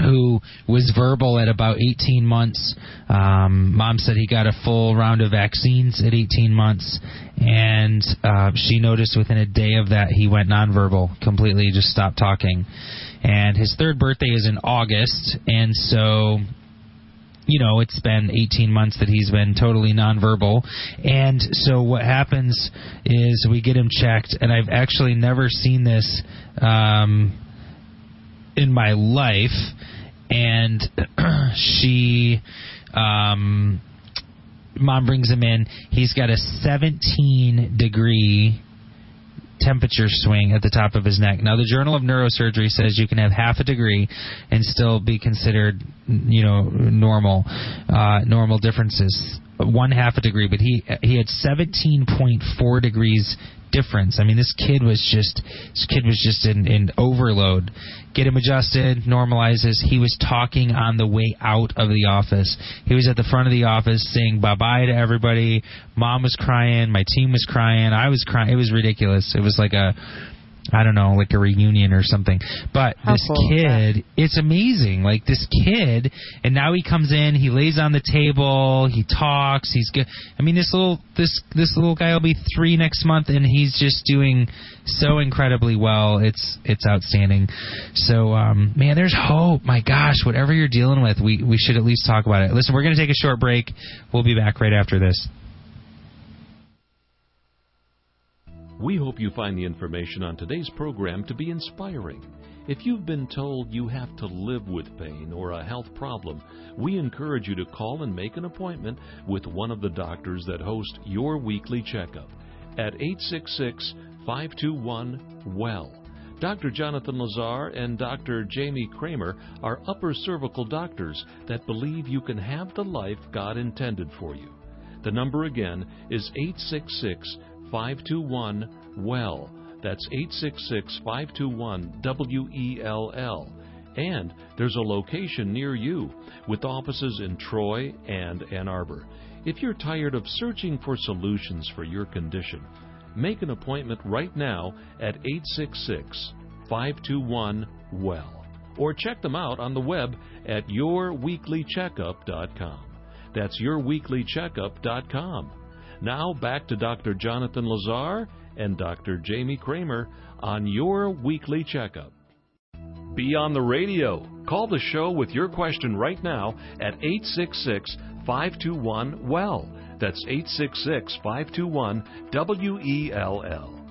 who was verbal at about 18 months. Um, mom said he got a full round of vaccines at 18 months, and uh, she noticed within a day of that he went nonverbal completely, just stopped talking. And his third birthday is in August, and so you know, it's been 18 months that he's been totally nonverbal. And so what happens is we get him checked, and I've actually never seen this um, in my life. And *clears throat* she, um, mom brings him in. He's got a 17 degree temperature swing at the top of his neck. Now, the Journal of Neurosurgery says you can have half a degree and still be considered, you know, normal, uh, normal differences. One half a degree, but he he had 17.4 degrees difference. I mean, this kid was just this kid was just in, in overload. Get him adjusted, normalizes. He was talking on the way out of the office. He was at the front of the office saying bye bye to everybody. Mom was crying. My team was crying. I was crying. It was ridiculous. It was like a I don't know, like a reunion or something. But How this cool kid, it's amazing. Like this kid, and now he comes in, he lays on the table, he talks, he's good. I mean, this little this this little guy will be three next month, and he's just doing so incredibly well. It's it's outstanding. So, um, man, there's hope. My gosh, whatever you're dealing with, we we should at least talk about it. Listen, we're gonna take a short break. We'll be back right after this. We hope you find the information on today's program to be inspiring. If you've been told you have to live with pain or a health problem, we encourage you to call and make an appointment with one of the doctors that host your weekly checkup at 866 521 WELL. Dr. Jonathan Lazar and Dr. Jamie Kramer are upper cervical doctors that believe you can have the life God intended for you. The number again is 866 521 WELL. That's 866 521 W E L L. And there's a location near you with offices in Troy and Ann Arbor. If you're tired of searching for solutions for your condition, make an appointment right now at 866 521 WELL. Or check them out on the web at yourweeklycheckup.com. That's yourweeklycheckup.com. Now back to Dr. Jonathan Lazar and Dr. Jamie Kramer on your weekly checkup. Be on the radio. Call the show with your question right now at 866 521 WELL. That's 866 521 W E L L.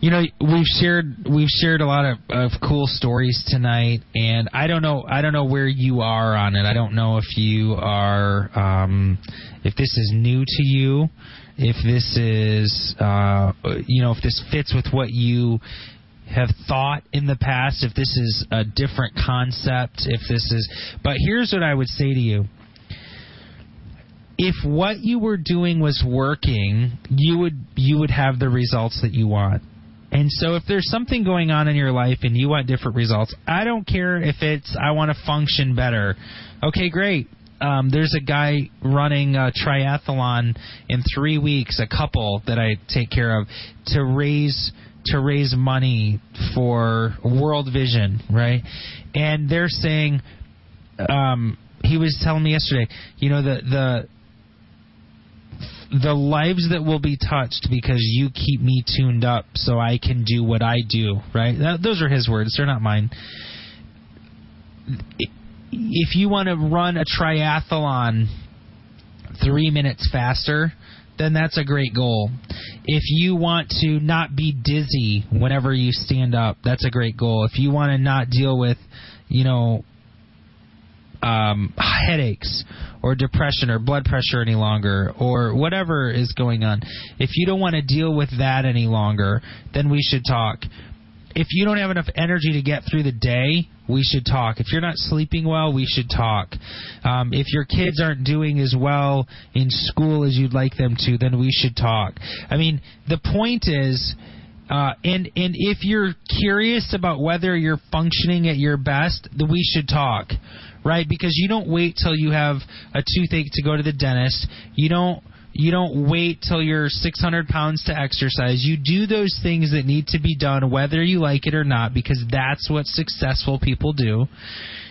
You know, we've shared we've shared a lot of, of cool stories tonight, and I don't know I don't know where you are on it. I don't know if you are um, if this is new to you, if this is uh, you know if this fits with what you have thought in the past, if this is a different concept, if this is. But here's what I would say to you if what you were doing was working, you would you would have the results that you want. And so if there's something going on in your life and you want different results, I don't care if it's I want to function better. Okay, great. Um, there's a guy running a triathlon in three weeks, a couple that I take care of to raise to raise money for World Vision, right? And they're saying, um, he was telling me yesterday, you know, the the the lives that will be touched because you keep me tuned up so I can do what I do, right? That, those are his words, they're not mine. If you want to run a triathlon three minutes faster, then that's a great goal. If you want to not be dizzy whenever you stand up, that's a great goal. If you want to not deal with, you know, um, headaches or depression or blood pressure any longer or whatever is going on, if you don't want to deal with that any longer, then we should talk. If you don't have enough energy to get through the day, we should talk. If you're not sleeping well, we should talk. Um, if your kids aren't doing as well in school as you'd like them to, then we should talk. I mean, the point is. Uh, and and if you're curious about whether you're functioning at your best, then we should talk right? Because you don't wait till you have a toothache to go to the dentist. You don't you don't wait till you're 600 pounds to exercise. You do those things that need to be done, whether you like it or not, because that's what successful people do.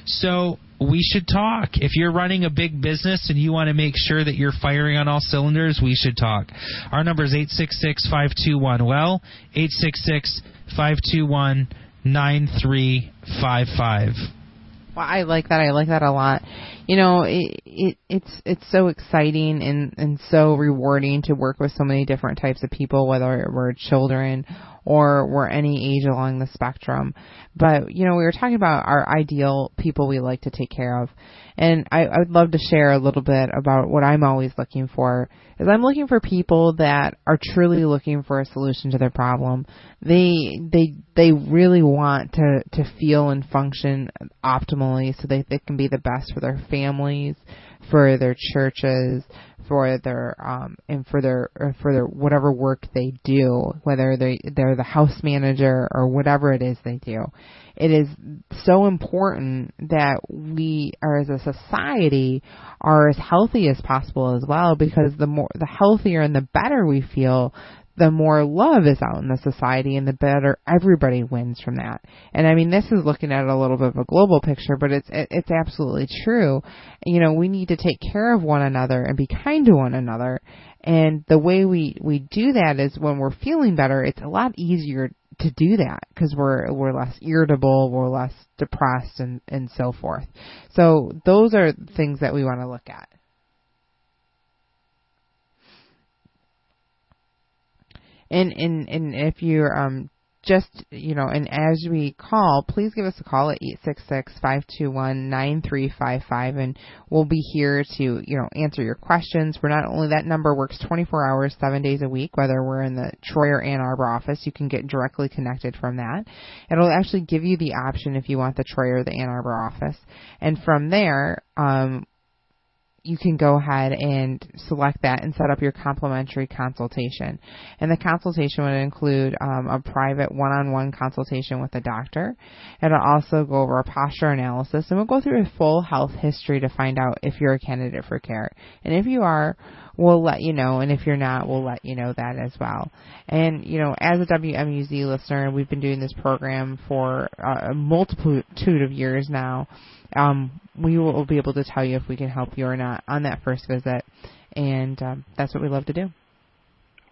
So we should talk. If you're running a big business and you want to make sure that you're firing on all cylinders, we should talk. Our number is 866 521 well, 866 521 9355. Well, I like that. I like that a lot. You know, it, it it's it's so exciting and and so rewarding to work with so many different types of people, whether we're children or we're any age along the spectrum. But you know, we were talking about our ideal people we like to take care of, and I, I would love to share a little bit about what I'm always looking for. Is I'm looking for people that are truly looking for a solution to their problem. They they they really want to to feel and function optimally, so that they can be the best for their families, for their churches, for their um and for their for their whatever work they do, whether they they're the house manager or whatever it is they do. It is so important that we are as a society are as healthy as possible as well because the more the healthier and the better we feel, the more love is out in the society and the better everybody wins from that. And I mean, this is looking at a little bit of a global picture, but it's, it's absolutely true. You know, we need to take care of one another and be kind to one another. And the way we, we do that is when we're feeling better, it's a lot easier to do that because we're we're less irritable, we're less depressed, and and so forth. So those are things that we want to look at. And and and if you're um just you know, and as we call, please give us a call at eight six six five two one nine three five five, and we'll be here to you know answer your questions. We're not only that number works twenty four hours, seven days a week, whether we're in the Troy or Ann Arbor office. You can get directly connected from that. It'll actually give you the option if you want the Troy or the Ann Arbor office, and from there, um, you can go ahead and select that and set up your complimentary consultation. And the consultation would include um, a private one-on-one consultation with a doctor. It'll also go over a posture analysis, and we'll go through a full health history to find out if you're a candidate for care. And if you are, we'll let you know, and if you're not, we'll let you know that as well. And you know, as a WMUZ listener, we've been doing this program for uh, a multitude of years now um, we will be able to tell you if we can help you or not on that first visit, and um, that's what we love to do.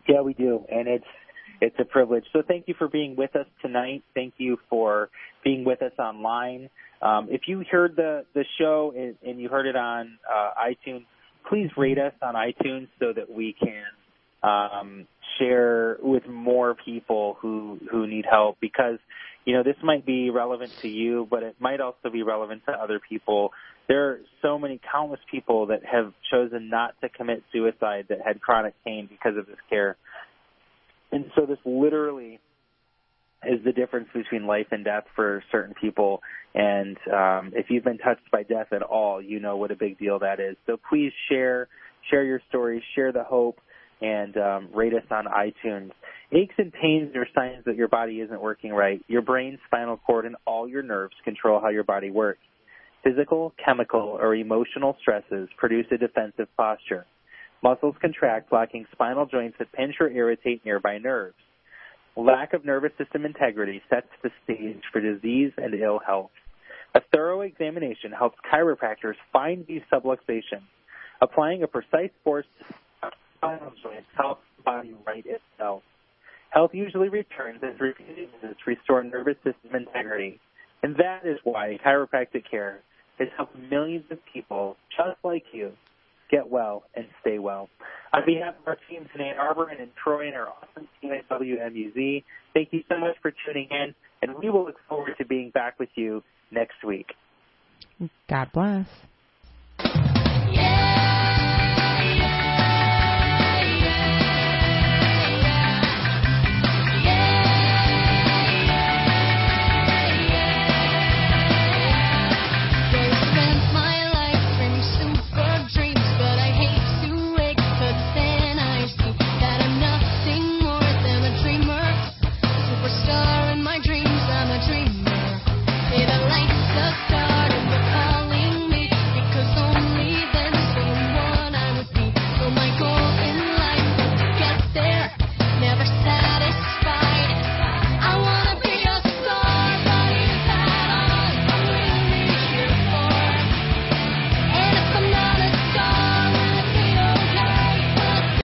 Yeah, we do, and it's it's a privilege. So thank you for being with us tonight. Thank you for being with us online. Um, if you heard the the show and, and you heard it on uh, iTunes, please rate us on iTunes so that we can um, share with more people who who need help because you know, this might be relevant to you, but it might also be relevant to other people. There are so many countless people that have chosen not to commit suicide that had chronic pain because of this care. And so this literally is the difference between life and death for certain people. And um, if you've been touched by death at all, you know what a big deal that is. So please share, share your stories, share the hope, and um, rate us on iTunes. Aches and pains are signs that your body isn't working right. Your brain, spinal cord, and all your nerves control how your body works. Physical, chemical, or emotional stresses produce a defensive posture. Muscles contract, blocking spinal joints that pinch or irritate nearby nerves. Lack of nervous system integrity sets the stage for disease and ill health. A thorough examination helps chiropractors find these subluxations. Applying a precise force to spinal joints helps the body right itself. Health usually returns as repeated visits restore nervous system integrity. And that is why chiropractic care has helped millions of people just like you get well and stay well. On behalf of our teams in Ann Arbor and in Troy and our awesome team at WMUZ, thank you so much for tuning in, and we will look forward to being back with you next week. God bless.